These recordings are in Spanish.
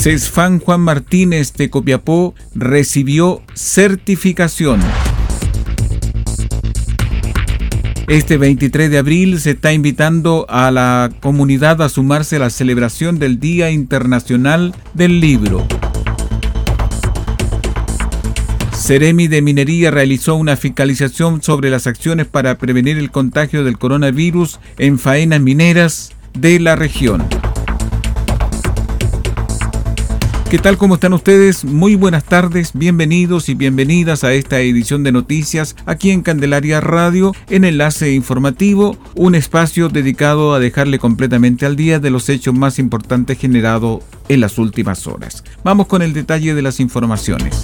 CESFAN Juan Martínez de Copiapó recibió certificación. Este 23 de abril se está invitando a la comunidad a sumarse a la celebración del Día Internacional del Libro. Ceremi de Minería realizó una fiscalización sobre las acciones para prevenir el contagio del coronavirus en faenas mineras de la región. ¿Qué tal? ¿Cómo están ustedes? Muy buenas tardes, bienvenidos y bienvenidas a esta edición de noticias aquí en Candelaria Radio, en Enlace Informativo, un espacio dedicado a dejarle completamente al día de los hechos más importantes generados en las últimas horas. Vamos con el detalle de las informaciones.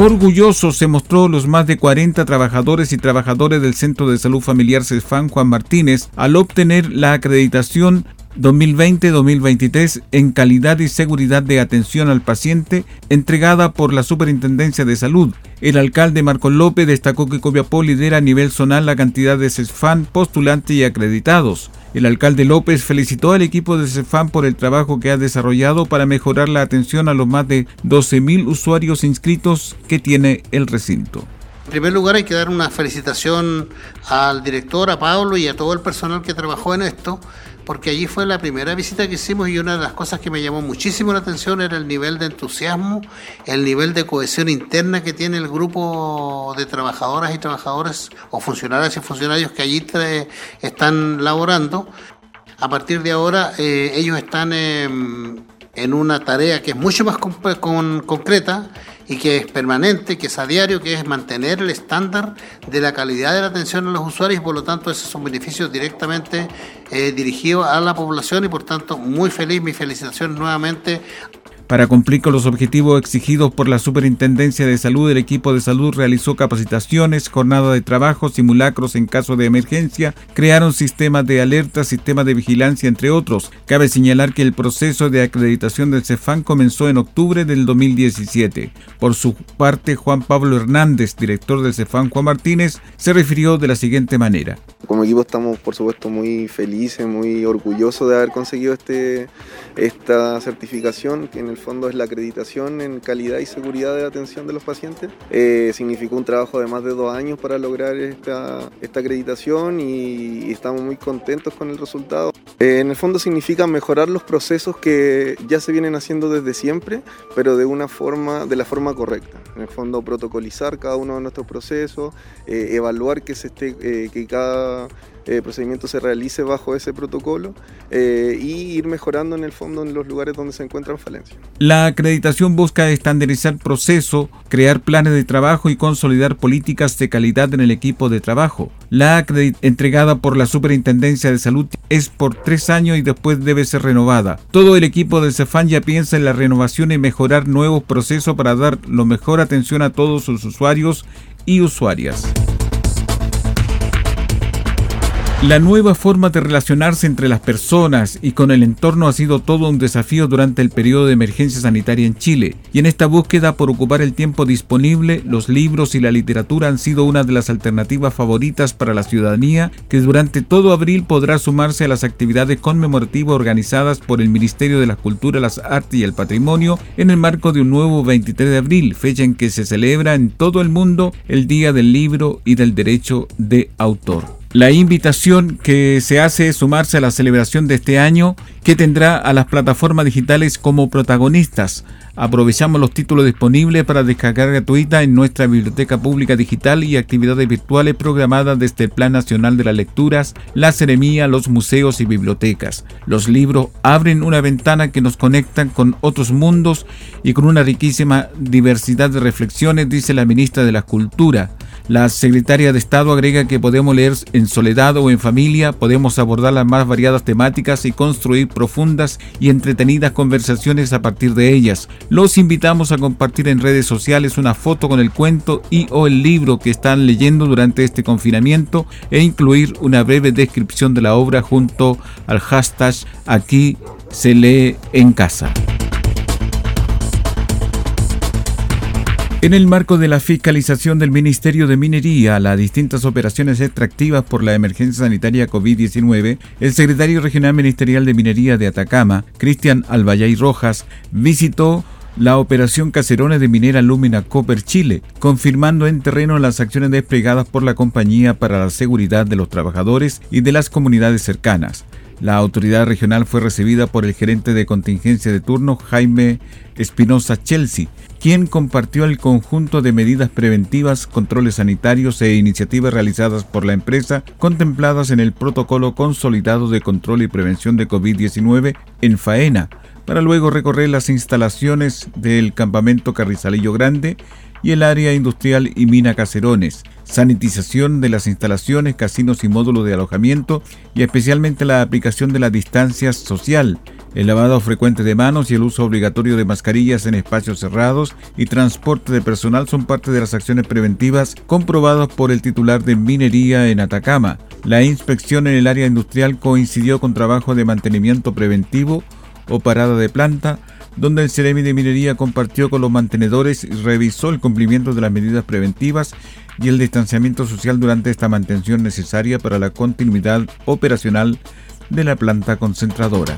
Orgulloso se mostró los más de 40 trabajadores y trabajadores del Centro de Salud Familiar CESFAN Juan Martínez al obtener la acreditación 2020-2023 en calidad y seguridad de atención al paciente entregada por la Superintendencia de Salud. El alcalde Marco López destacó que Copiapó lidera a nivel zonal la cantidad de CESFAN postulantes y acreditados. El alcalde López felicitó al equipo de CESFAN por el trabajo que ha desarrollado para mejorar la atención a los más de 12.000 usuarios inscritos que tiene el recinto. En primer lugar hay que dar una felicitación al director, a Pablo y a todo el personal que trabajó en esto, porque allí fue la primera visita que hicimos y una de las cosas que me llamó muchísimo la atención era el nivel de entusiasmo, el nivel de cohesión interna que tiene el grupo de trabajadoras y trabajadores o funcionarios y funcionarios que allí están laborando. A partir de ahora eh, ellos están en una tarea que es mucho más concreta y que es permanente, que es a diario, que es mantener el estándar de la calidad de la atención a los usuarios y por lo tanto esos son beneficios directamente eh, dirigidos a la población y por tanto muy feliz, mi felicitación nuevamente para cumplir con los objetivos exigidos por la Superintendencia de Salud, el equipo de salud realizó capacitaciones, jornada de trabajo, simulacros en caso de emergencia, crearon sistemas de alerta, sistemas de vigilancia, entre otros. Cabe señalar que el proceso de acreditación del CEFAN comenzó en octubre del 2017. Por su parte, Juan Pablo Hernández, director del CEFAN Juan Martínez, se refirió de la siguiente manera. Como equipo estamos, por supuesto, muy felices, muy orgullosos de haber conseguido este, esta certificación, en el fondo es la acreditación en calidad y seguridad de atención de los pacientes. Eh, significó un trabajo de más de dos años para lograr esta, esta acreditación y, estamos muy contentos con el resultado. Eh, en el fondo significa mejorar los procesos que ya se vienen haciendo desde siempre, pero de una forma, de la forma correcta. En el fondo protocolizar cada uno de nuestros procesos, eh, evaluar que se esté, que cada eh, procedimiento se realice bajo ese protocolo eh, y ir mejorando en el fondo en los lugares donde se encuentran falencias. La acreditación busca estandarizar proceso, crear planes de trabajo y consolidar políticas de calidad en el equipo de trabajo. La entregada por la Superintendencia de Salud es por tres años y después debe ser renovada. Todo el equipo del CEFAN ya piensa en la renovación y mejorar nuevos procesos para dar lo mejor atención a todos sus usuarios y usuarias. La nueva forma de relacionarse entre las personas y con el entorno ha sido todo un desafío durante el periodo de emergencia sanitaria en Chile, y en esta búsqueda por ocupar el tiempo disponible, los libros y la literatura han sido una de las alternativas favoritas para la ciudadanía, que durante todo abril podrá sumarse a las actividades conmemorativas organizadas por el Ministerio de la Cultura, las Artes y el Patrimonio en el marco de un nuevo 23 de abril, fecha en que se celebra en todo el mundo el Día del Libro y del Derecho de Autor. La invitación que se hace es sumarse a la celebración de este año que tendrá a las plataformas digitales como protagonistas. Aprovechamos los títulos disponibles para descargar gratuita en nuestra biblioteca pública digital y actividades virtuales programadas desde el Plan Nacional de las Lecturas, la Ceremía, los museos y bibliotecas. Los libros abren una ventana que nos conectan con otros mundos y con una riquísima diversidad de reflexiones, dice la ministra de la Cultura. La secretaria de Estado agrega que podemos leer en soledad o en familia, podemos abordar las más variadas temáticas y construir profundas y entretenidas conversaciones a partir de ellas. Los invitamos a compartir en redes sociales una foto con el cuento y o el libro que están leyendo durante este confinamiento e incluir una breve descripción de la obra junto al hashtag aquí se lee en casa. En el marco de la fiscalización del Ministerio de Minería a las distintas operaciones extractivas por la emergencia sanitaria COVID-19, el secretario regional ministerial de Minería de Atacama, Cristian Albayay Rojas, visitó la operación Caserones de Minera Lumina Copper Chile, confirmando en terreno las acciones desplegadas por la compañía para la seguridad de los trabajadores y de las comunidades cercanas. La autoridad regional fue recibida por el gerente de contingencia de turno, Jaime Espinosa Chelsea, quien compartió el conjunto de medidas preventivas, controles sanitarios e iniciativas realizadas por la empresa contempladas en el protocolo consolidado de control y prevención de COVID-19 en Faena, para luego recorrer las instalaciones del campamento Carrizalillo Grande y el área industrial y mina Caserones, sanitización de las instalaciones, casinos y módulos de alojamiento y especialmente la aplicación de la distancia social, el lavado frecuente de manos y el uso obligatorio de mascarillas en espacios cerrados y transporte de personal son parte de las acciones preventivas comprobadas por el titular de minería en Atacama. La inspección en el área industrial coincidió con trabajo de mantenimiento preventivo o parada de planta, donde el Ceremi de Minería compartió con los mantenedores y revisó el cumplimiento de las medidas preventivas y el distanciamiento social durante esta mantención necesaria para la continuidad operacional de la planta concentradora.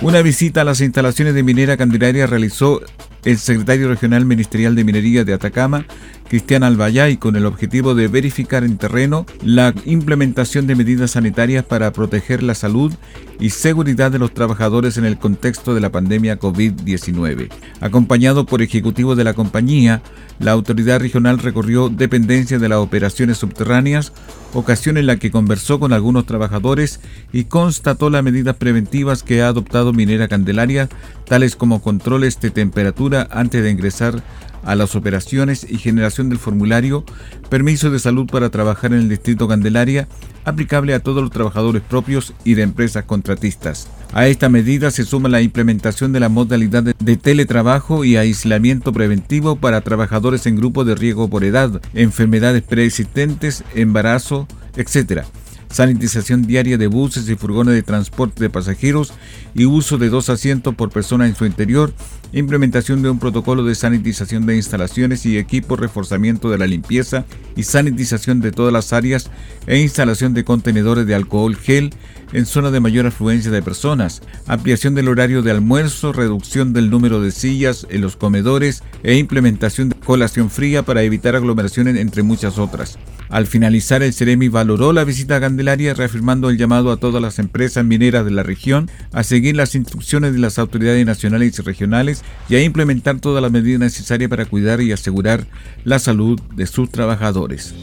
Una visita a las instalaciones de Minera Candelaria realizó el secretario regional ministerial de Minería de Atacama, Cristian Albayay, con el objetivo de verificar en terreno la implementación de medidas sanitarias para proteger la salud y seguridad de los trabajadores en el contexto de la pandemia COVID-19. Acompañado por ejecutivos de la compañía, la autoridad regional recorrió dependencias de las operaciones subterráneas, ocasión en la que conversó con algunos trabajadores y constató las medidas preventivas que ha adoptado Minera Candelaria, tales como controles de temperatura antes de ingresar a las operaciones y generación del formulario Permiso de Salud para trabajar en el Distrito Candelaria, aplicable a todos los trabajadores propios y de empresas contratistas. A esta medida se suma la implementación de la modalidad de teletrabajo y aislamiento preventivo para trabajadores en grupo de riesgo por edad, enfermedades preexistentes, embarazo, etc sanitización diaria de buses y furgones de transporte de pasajeros y uso de dos asientos por persona en su interior, implementación de un protocolo de sanitización de instalaciones y equipos, reforzamiento de la limpieza y sanitización de todas las áreas e instalación de contenedores de alcohol gel en zonas de mayor afluencia de personas, ampliación del horario de almuerzo, reducción del número de sillas en los comedores e implementación de colación fría para evitar aglomeraciones entre muchas otras. Al finalizar, el Ceremi valoró la visita a Candelaria, reafirmando el llamado a todas las empresas mineras de la región a seguir las instrucciones de las autoridades nacionales y regionales y a implementar todas las medidas necesarias para cuidar y asegurar la salud de sus trabajadores.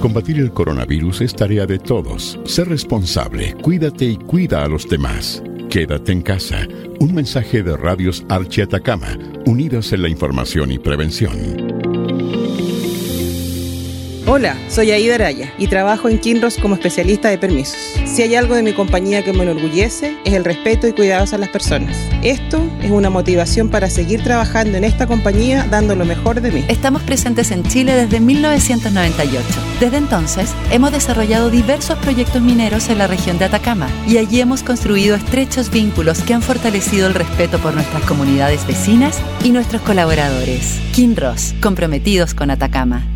Combatir el coronavirus es tarea de todos. Sé responsable, cuídate y cuida a los demás. Quédate en casa. Un mensaje de Radios Archi Atacama, unidas en la información y prevención. Hola, soy Aida Araya y trabajo en Kinross como especialista de permisos. Si hay algo de mi compañía que me enorgullece, es el respeto y cuidados a las personas. Esto es una motivación para seguir trabajando en esta compañía dando lo mejor de mí. Estamos presentes en Chile desde 1998. Desde entonces, hemos desarrollado diversos proyectos mineros en la región de Atacama y allí hemos construido estrechos vínculos que han fortalecido el respeto por nuestras comunidades vecinas y nuestros colaboradores. Kinross, comprometidos con Atacama.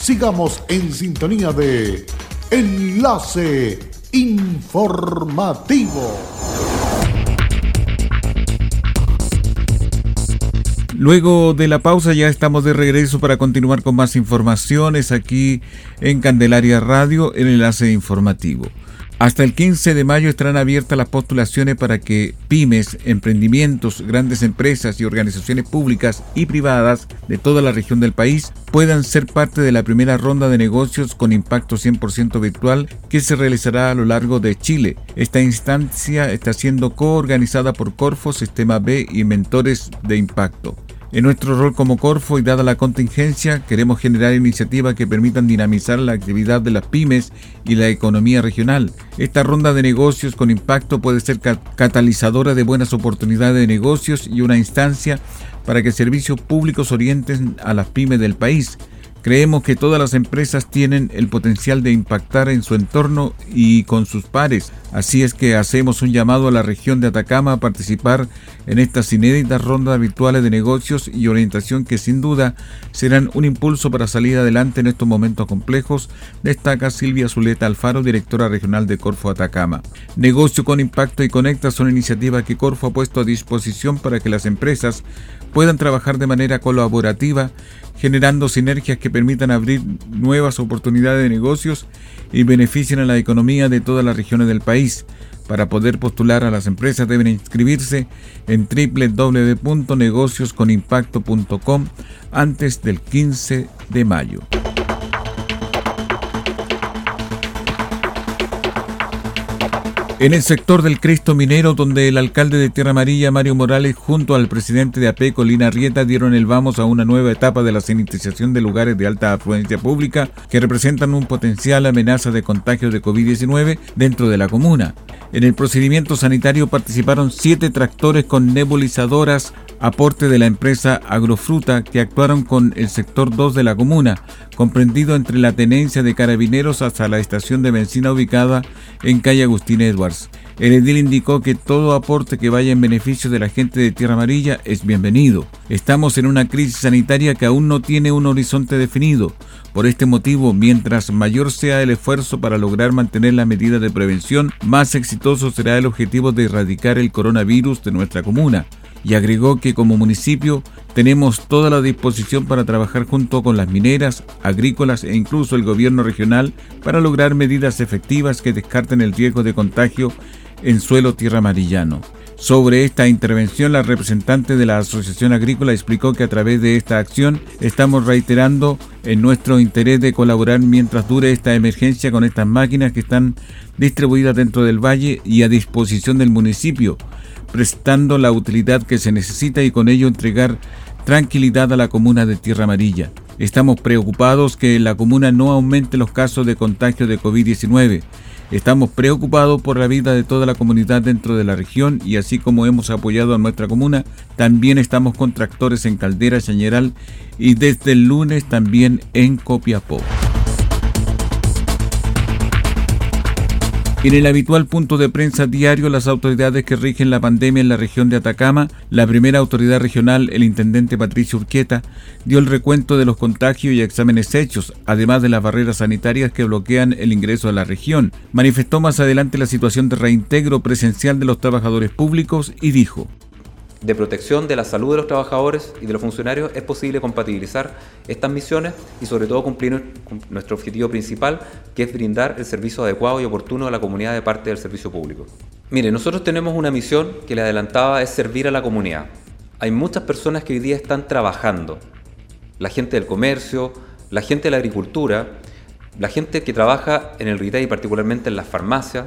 Sigamos en sintonía de Enlace Informativo. Luego de la pausa ya estamos de regreso para continuar con más informaciones aquí en Candelaria Radio, el enlace informativo. Hasta el 15 de mayo estarán abiertas las postulaciones para que pymes, emprendimientos, grandes empresas y organizaciones públicas y privadas de toda la región del país puedan ser parte de la primera ronda de negocios con impacto 100% virtual que se realizará a lo largo de Chile. Esta instancia está siendo coorganizada por Corfo, Sistema B y Mentores de Impacto. En nuestro rol como Corfo y dada la contingencia, queremos generar iniciativas que permitan dinamizar la actividad de las pymes y la economía regional. Esta ronda de negocios con impacto puede ser catalizadora de buenas oportunidades de negocios y una instancia para que servicios públicos orienten a las pymes del país. Creemos que todas las empresas tienen el potencial de impactar en su entorno y con sus pares. Así es que hacemos un llamado a la región de Atacama a participar en estas inéditas rondas virtuales de negocios y orientación que sin duda serán un impulso para salir adelante en estos momentos complejos, destaca Silvia Zuleta Alfaro, directora regional de Corfo Atacama. Negocio con impacto y conecta son iniciativas que Corfo ha puesto a disposición para que las empresas puedan trabajar de manera colaborativa generando sinergias que permitan abrir nuevas oportunidades de negocios y beneficien a la economía de todas las regiones del país. Para poder postular a las empresas deben inscribirse en www.negociosconimpacto.com antes del 15 de mayo. En el sector del Cristo Minero, donde el alcalde de Tierra Amarilla, Mario Morales, junto al presidente de APECO, Lina Rieta, dieron el vamos a una nueva etapa de la sanitización de lugares de alta afluencia pública que representan un potencial amenaza de contagio de COVID-19 dentro de la comuna. En el procedimiento sanitario participaron siete tractores con nebulizadoras, aporte de la empresa Agrofruta, que actuaron con el sector 2 de la comuna, comprendido entre la tenencia de carabineros hasta la estación de benzina ubicada en calle Agustín Edwards. El edil indicó que todo aporte que vaya en beneficio de la gente de Tierra Amarilla es bienvenido. Estamos en una crisis sanitaria que aún no tiene un horizonte definido. Por este motivo, mientras mayor sea el esfuerzo para lograr mantener las medidas de prevención, más exitoso será el objetivo de erradicar el coronavirus de nuestra comuna y agregó que como municipio tenemos toda la disposición para trabajar junto con las mineras, agrícolas e incluso el gobierno regional para lograr medidas efectivas que descarten el riesgo de contagio en suelo tierra amarillano. Sobre esta intervención, la representante de la Asociación Agrícola explicó que a través de esta acción estamos reiterando en nuestro interés de colaborar mientras dure esta emergencia con estas máquinas que están distribuidas dentro del valle y a disposición del municipio prestando la utilidad que se necesita y con ello entregar tranquilidad a la comuna de Tierra Amarilla. Estamos preocupados que la comuna no aumente los casos de contagio de COVID-19. Estamos preocupados por la vida de toda la comunidad dentro de la región y así como hemos apoyado a nuestra comuna, también estamos con tractores en Caldera, Chañeral y desde el lunes también en Copiapó. En el habitual punto de prensa diario, las autoridades que rigen la pandemia en la región de Atacama, la primera autoridad regional, el intendente Patricio Urquieta, dio el recuento de los contagios y exámenes hechos, además de las barreras sanitarias que bloquean el ingreso a la región. Manifestó más adelante la situación de reintegro presencial de los trabajadores públicos y dijo de protección de la salud de los trabajadores y de los funcionarios es posible compatibilizar estas misiones y sobre todo cumplir nuestro objetivo principal, que es brindar el servicio adecuado y oportuno a la comunidad de parte del servicio público. Mire, nosotros tenemos una misión que le adelantaba es servir a la comunidad. Hay muchas personas que hoy día están trabajando, la gente del comercio, la gente de la agricultura, la gente que trabaja en el retail y particularmente en las farmacias,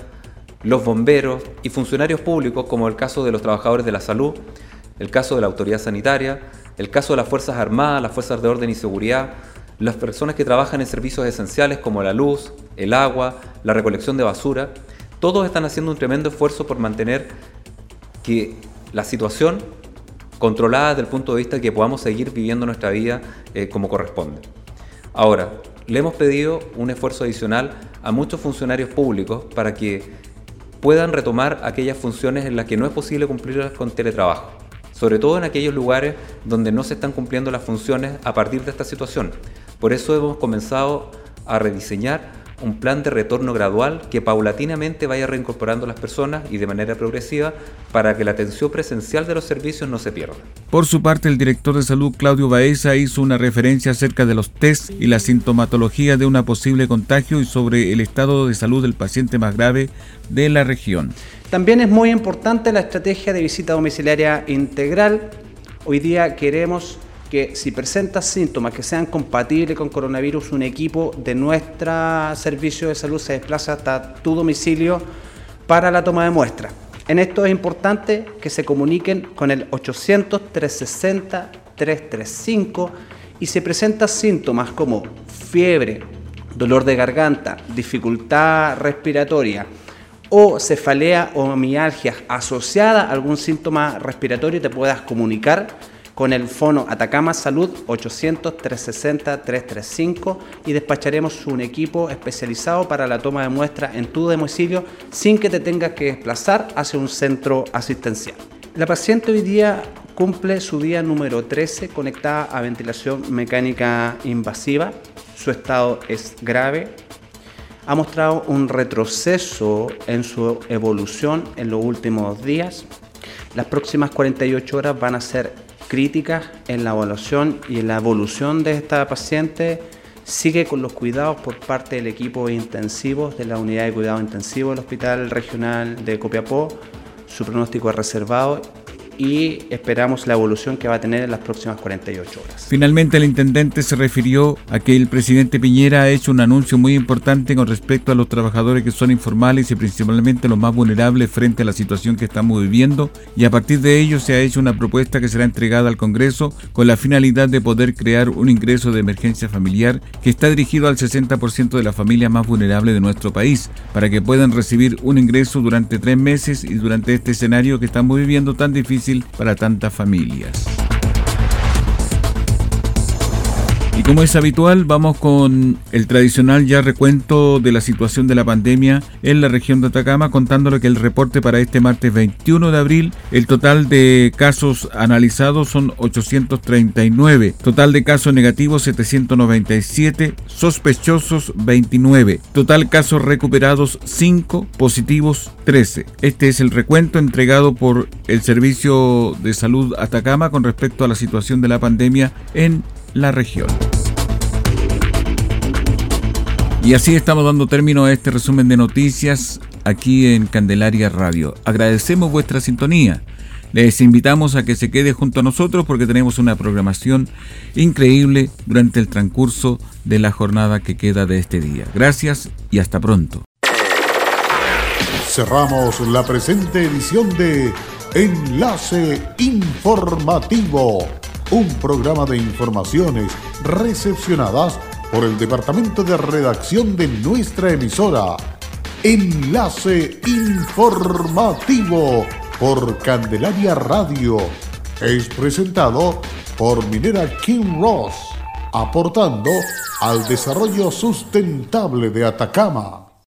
los bomberos y funcionarios públicos, como el caso de los trabajadores de la salud, el caso de la autoridad sanitaria, el caso de las Fuerzas Armadas, las Fuerzas de Orden y Seguridad, las personas que trabajan en servicios esenciales como la luz, el agua, la recolección de basura, todos están haciendo un tremendo esfuerzo por mantener que la situación controlada desde el punto de vista de que podamos seguir viviendo nuestra vida eh, como corresponde. Ahora, le hemos pedido un esfuerzo adicional a muchos funcionarios públicos para que puedan retomar aquellas funciones en las que no es posible cumplirlas con teletrabajo, sobre todo en aquellos lugares donde no se están cumpliendo las funciones a partir de esta situación. Por eso hemos comenzado a rediseñar un plan de retorno gradual que paulatinamente vaya reincorporando a las personas y de manera progresiva para que la atención presencial de los servicios no se pierda. Por su parte, el director de salud Claudio Baeza hizo una referencia acerca de los test y la sintomatología de una posible contagio y sobre el estado de salud del paciente más grave de la región. También es muy importante la estrategia de visita domiciliaria integral. Hoy día queremos que si presentas síntomas que sean compatibles con coronavirus, un equipo de nuestro servicio de salud se desplaza hasta tu domicilio para la toma de muestra. En esto es importante que se comuniquen con el 800-360-335 y si presentas síntomas como fiebre, dolor de garganta, dificultad respiratoria o cefalea o mialgia asociada a algún síntoma respiratorio, te puedas comunicar con el fono Atacama Salud 800-360-335 y despacharemos un equipo especializado para la toma de muestra en tu domicilio sin que te tengas que desplazar hacia un centro asistencial. La paciente hoy día cumple su día número 13 conectada a ventilación mecánica invasiva. Su estado es grave. Ha mostrado un retroceso en su evolución en los últimos días. Las próximas 48 horas van a ser críticas en la evaluación y en la evolución de esta paciente. Sigue con los cuidados por parte del equipo intensivo de la unidad de cuidado intensivo del Hospital Regional de Copiapó. Su pronóstico es reservado y esperamos la evolución que va a tener en las próximas 48 horas. Finalmente, el intendente se refirió a que el presidente Piñera ha hecho un anuncio muy importante con respecto a los trabajadores que son informales y principalmente los más vulnerables frente a la situación que estamos viviendo y a partir de ello se ha hecho una propuesta que será entregada al Congreso con la finalidad de poder crear un ingreso de emergencia familiar que está dirigido al 60% de las familias más vulnerables de nuestro país para que puedan recibir un ingreso durante tres meses y durante este escenario que estamos viviendo tan difícil para tantas familias. Y como es habitual, vamos con el tradicional ya recuento de la situación de la pandemia en la región de Atacama, contándole que el reporte para este martes 21 de abril, el total de casos analizados son 839, total de casos negativos 797, sospechosos 29, total casos recuperados 5, positivos 13. Este es el recuento entregado por el Servicio de Salud Atacama con respecto a la situación de la pandemia en la región. Y así estamos dando término a este resumen de noticias aquí en Candelaria Radio. Agradecemos vuestra sintonía. Les invitamos a que se quede junto a nosotros porque tenemos una programación increíble durante el transcurso de la jornada que queda de este día. Gracias y hasta pronto. Cerramos la presente edición de Enlace Informativo un programa de informaciones recepcionadas por el departamento de redacción de nuestra emisora. Enlace informativo por Candelaria Radio. Es presentado por Minera King Ross, aportando al desarrollo sustentable de Atacama.